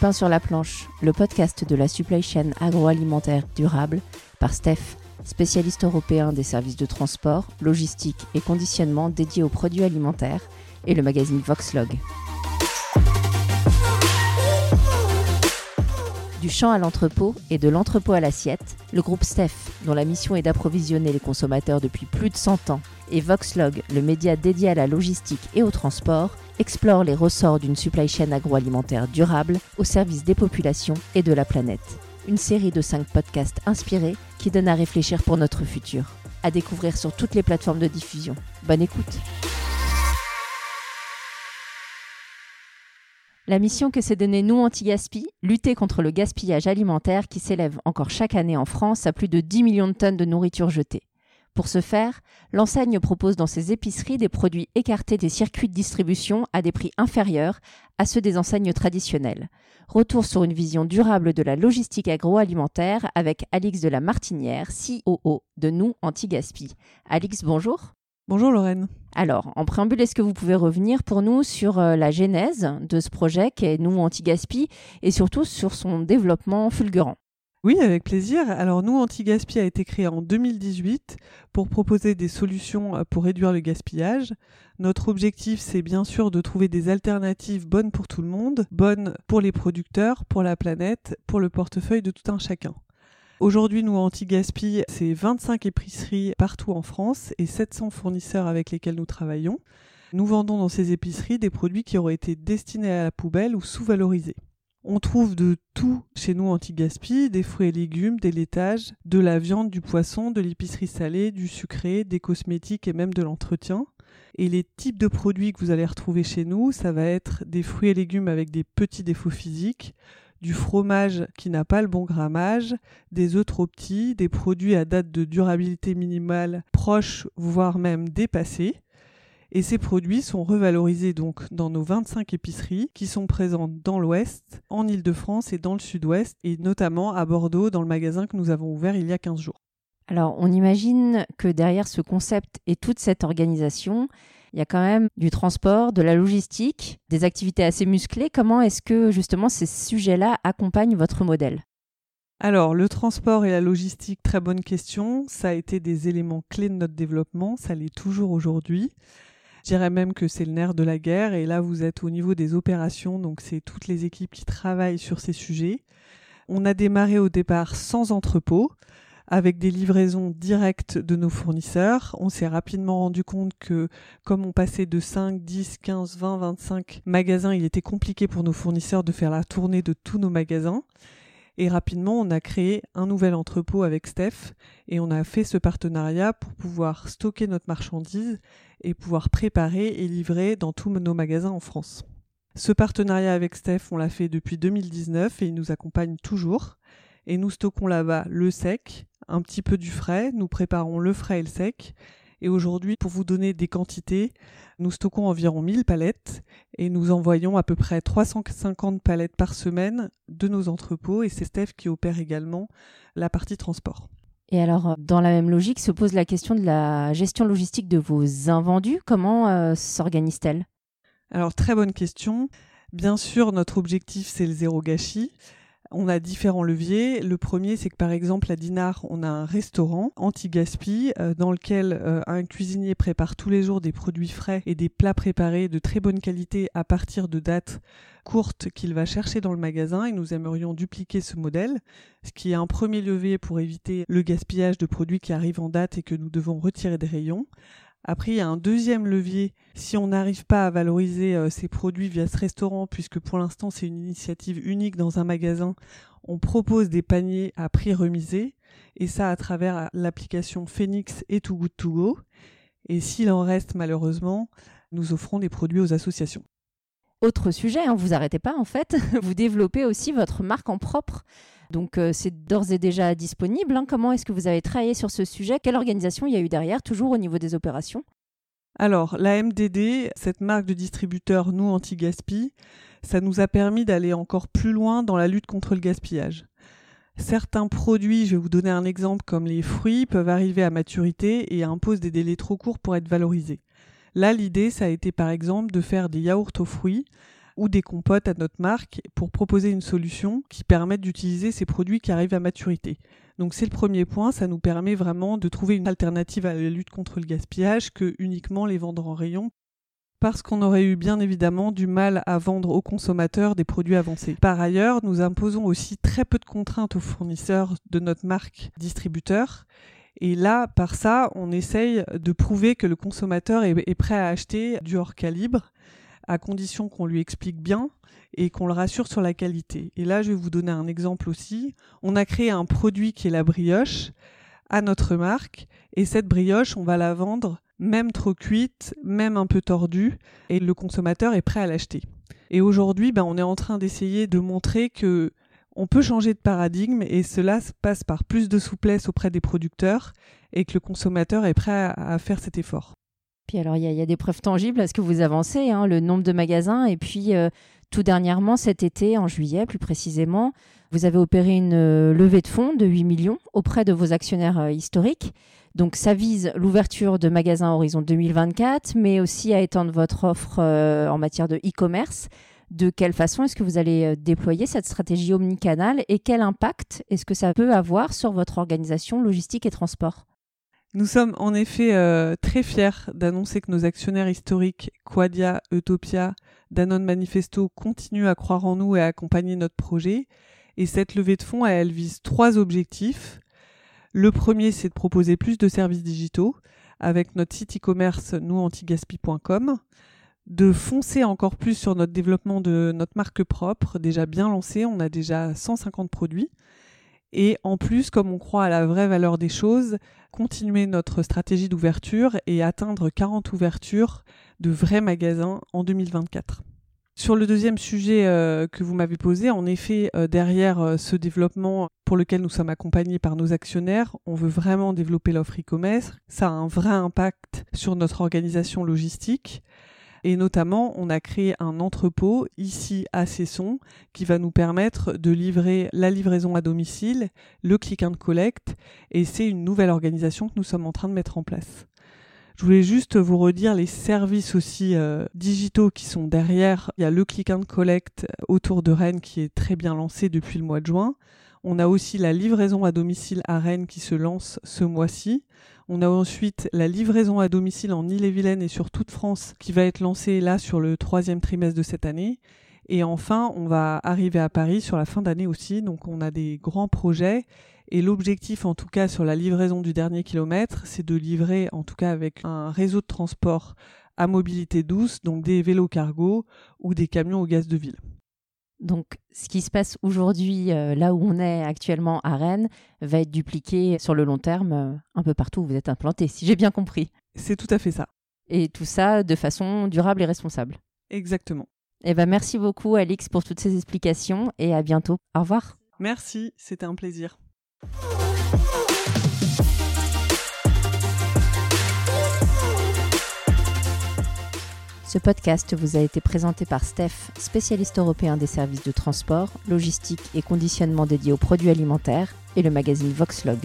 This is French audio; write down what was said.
pain sur la planche, le podcast de la supply chain agroalimentaire durable par Steph, spécialiste européen des services de transport, logistique et conditionnement dédié aux produits alimentaires, et le magazine Voxlog. Du champ à l'entrepôt et de l'entrepôt à l'assiette, le groupe Steph, dont la mission est d'approvisionner les consommateurs depuis plus de 100 ans, et Voxlog, le média dédié à la logistique et au transport, explore les ressorts d'une supply chain agroalimentaire durable au service des populations et de la planète. Une série de 5 podcasts inspirés qui donnent à réfléchir pour notre futur. À découvrir sur toutes les plateformes de diffusion. Bonne écoute! La mission que s'est donnée Nous Anti-Gaspi, lutter contre le gaspillage alimentaire qui s'élève encore chaque année en France à plus de 10 millions de tonnes de nourriture jetée. Pour ce faire, l'enseigne propose dans ses épiceries des produits écartés des circuits de distribution à des prix inférieurs à ceux des enseignes traditionnelles. Retour sur une vision durable de la logistique agroalimentaire avec Alix de la Martinière, COO de Nous Anti-Gaspi. Alix, bonjour. Bonjour Lorraine. Alors, en préambule, est-ce que vous pouvez revenir pour nous sur euh, la genèse de ce projet qui est Nous Anti-Gaspi et surtout sur son développement fulgurant? Oui, avec plaisir. Alors nous, Anti-Gaspi a été créé en 2018 pour proposer des solutions euh, pour réduire le gaspillage. Notre objectif, c'est bien sûr de trouver des alternatives bonnes pour tout le monde, bonnes pour les producteurs, pour la planète, pour le portefeuille de tout un chacun. Aujourd'hui, nous, Anti-Gaspi, c'est 25 épiceries partout en France et 700 fournisseurs avec lesquels nous travaillons. Nous vendons dans ces épiceries des produits qui auraient été destinés à la poubelle ou sous-valorisés. On trouve de tout chez nous anti-gaspi, des fruits et légumes, des laitages, de la viande, du poisson, de l'épicerie salée, du sucré, des cosmétiques et même de l'entretien. Et les types de produits que vous allez retrouver chez nous, ça va être des fruits et légumes avec des petits défauts physiques, du fromage qui n'a pas le bon grammage, des œufs trop petits, des produits à date de durabilité minimale proche, voire même dépassés. Et ces produits sont revalorisés donc dans nos 25 épiceries qui sont présentes dans l'Ouest, en Ile-de-France et dans le Sud-Ouest, et notamment à Bordeaux dans le magasin que nous avons ouvert il y a 15 jours. Alors on imagine que derrière ce concept et toute cette organisation, il y a quand même du transport, de la logistique, des activités assez musclées. Comment est-ce que justement ces sujets-là accompagnent votre modèle? Alors, le transport et la logistique, très bonne question. Ça a été des éléments clés de notre développement, ça l'est toujours aujourd'hui. Je dirais même que c'est le nerf de la guerre et là vous êtes au niveau des opérations, donc c'est toutes les équipes qui travaillent sur ces sujets. On a démarré au départ sans entrepôt avec des livraisons directes de nos fournisseurs. On s'est rapidement rendu compte que comme on passait de 5, 10, 15, 20, 25 magasins, il était compliqué pour nos fournisseurs de faire la tournée de tous nos magasins. Et rapidement, on a créé un nouvel entrepôt avec Steph et on a fait ce partenariat pour pouvoir stocker notre marchandise et pouvoir préparer et livrer dans tous nos magasins en France. Ce partenariat avec Steph, on l'a fait depuis 2019 et il nous accompagne toujours. Et nous stockons là-bas le sec, un petit peu du frais, nous préparons le frais et le sec. Et aujourd'hui, pour vous donner des quantités, nous stockons environ 1000 palettes et nous envoyons à peu près 350 palettes par semaine de nos entrepôts et c'est Steph qui opère également la partie transport. Et alors, dans la même logique, se pose la question de la gestion logistique de vos invendus. Comment euh, s'organise-t-elle? Alors, très bonne question. Bien sûr, notre objectif, c'est le zéro gâchis. On a différents leviers. Le premier, c'est que par exemple à Dinard, on a un restaurant anti-gaspi euh, dans lequel euh, un cuisinier prépare tous les jours des produits frais et des plats préparés de très bonne qualité à partir de dates courtes qu'il va chercher dans le magasin et nous aimerions dupliquer ce modèle, ce qui est un premier levier pour éviter le gaspillage de produits qui arrivent en date et que nous devons retirer des rayons. Après, il y a un deuxième levier si on n'arrive pas à valoriser euh, ces produits via ce restaurant, puisque pour l'instant c'est une initiative unique dans un magasin. On propose des paniers à prix remisé, et ça à travers l'application Phoenix et Too Good To Go. Et s'il en reste malheureusement, nous offrons des produits aux associations. Autre sujet, hein, vous arrêtez pas en fait, vous développez aussi votre marque en propre. Donc euh, c'est d'ores et déjà disponible. Hein. Comment est-ce que vous avez travaillé sur ce sujet? Quelle organisation il y a eu derrière, toujours au niveau des opérations? Alors, la MDD, cette marque de distributeur nous anti-gaspi, ça nous a permis d'aller encore plus loin dans la lutte contre le gaspillage. Certains produits, je vais vous donner un exemple comme les fruits, peuvent arriver à maturité et imposent des délais trop courts pour être valorisés. Là, l'idée, ça a été par exemple de faire des yaourts aux fruits ou des compotes à notre marque pour proposer une solution qui permette d'utiliser ces produits qui arrivent à maturité. Donc c'est le premier point, ça nous permet vraiment de trouver une alternative à la lutte contre le gaspillage que uniquement les vendre en rayon parce qu'on aurait eu bien évidemment du mal à vendre aux consommateurs des produits avancés. Par ailleurs, nous imposons aussi très peu de contraintes aux fournisseurs de notre marque distributeur. Et là, par ça, on essaye de prouver que le consommateur est, prêt à acheter du hors calibre, à condition qu'on lui explique bien et qu'on le rassure sur la qualité. Et là, je vais vous donner un exemple aussi. On a créé un produit qui est la brioche à notre marque, et cette brioche, on va la vendre même trop cuite, même un peu tordue, et le consommateur est prêt à l'acheter. Et aujourd'hui, ben, on est en train d'essayer de montrer que on peut changer de paradigme et cela passe par plus de souplesse auprès des producteurs et que le consommateur est prêt à, faire cet effort. Alors, il y, a des preuves tangibles à ce que vous avancez, hein, le nombre de magasins, et puis euh, tout dernièrement, cet été, en juillet plus précisément, vous avez opéré une euh, levée de fonds de 8 millions auprès de vos actionnaires euh, historiques. Donc ça vise l'ouverture de magasins Horizon 2024, mais aussi à étendre votre offre en matière de e-commerce. De quelle façon est-ce que vous allez déployer cette stratégie omnicanal et quel impact est-ce que ça peut avoir sur votre organisation logistique et transport? Nous sommes en effet euh, très fiers d'annoncer que nos actionnaires historiques, Quadia, Utopia, Danone Manifesto, continuent à croire en nous et à accompagner notre projet. Et cette levée de fonds, elle vise trois objectifs. Le premier, c'est de proposer plus de services digitaux avec notre site e-commerce nousantigaspi.com, de foncer encore plus sur notre développement de notre marque propre, déjà bien lancée, on a déjà 150 produits. Et en plus, comme on croit à la vraie valeur des choses, continuer notre stratégie d'ouverture et atteindre 40 ouvertures de vrais magasins en 2024. Sur le deuxième sujet euh, que vous m'avez posé, en effet, euh, derrière euh, ce développement pour lequel nous sommes accompagnés par nos actionnaires, on veut vraiment développer l'offre e-commerce. Ça a un vrai impact sur notre organisation logistique. Et notamment, on a créé un entrepôt ici à Cesson qui va nous permettre de livrer la livraison à domicile, le click and collect, et c'est une nouvelle organisation que nous sommes en train de mettre en place. Je voulais juste vous redire les services aussi euh, digitaux qui sont derrière. Il y a le Click and Collect autour de Rennes qui est très bien lancé depuis le mois de juin. On a aussi la livraison à domicile à Rennes qui se lance ce mois-ci. On a ensuite la livraison à domicile en Ille-et-Vilaine et sur toute France qui va être lancée là sur le troisième trimestre de cette année. Et enfin, on va arriver à Paris sur la fin d'année aussi. Donc on a des grands projets et l'objectif, en tout cas sur la livraison du dernier kilomètre, c'est de livrer, en tout cas avec un réseau de transport à mobilité douce, donc des vélos cargo ou des camions au gaz de ville. Donc, ce qui se passe aujourd'hui, euh, là où on est actuellement à Rennes, va être dupliqué sur le long terme euh, un peu partout où vous êtes implanté, si j'ai bien compris. C'est tout à fait ça. Et tout ça de façon durable et responsable. Exactement. Eh ben, merci beaucoup, Alix, pour toutes ces explications et à bientôt. Au revoir. Merci, c'était un plaisir. Ce podcast vous a été présenté par Steph, spécialiste européen des services de transport, logistique et conditionnement dédié aux produits alimentaires, et le magazine Voxlog.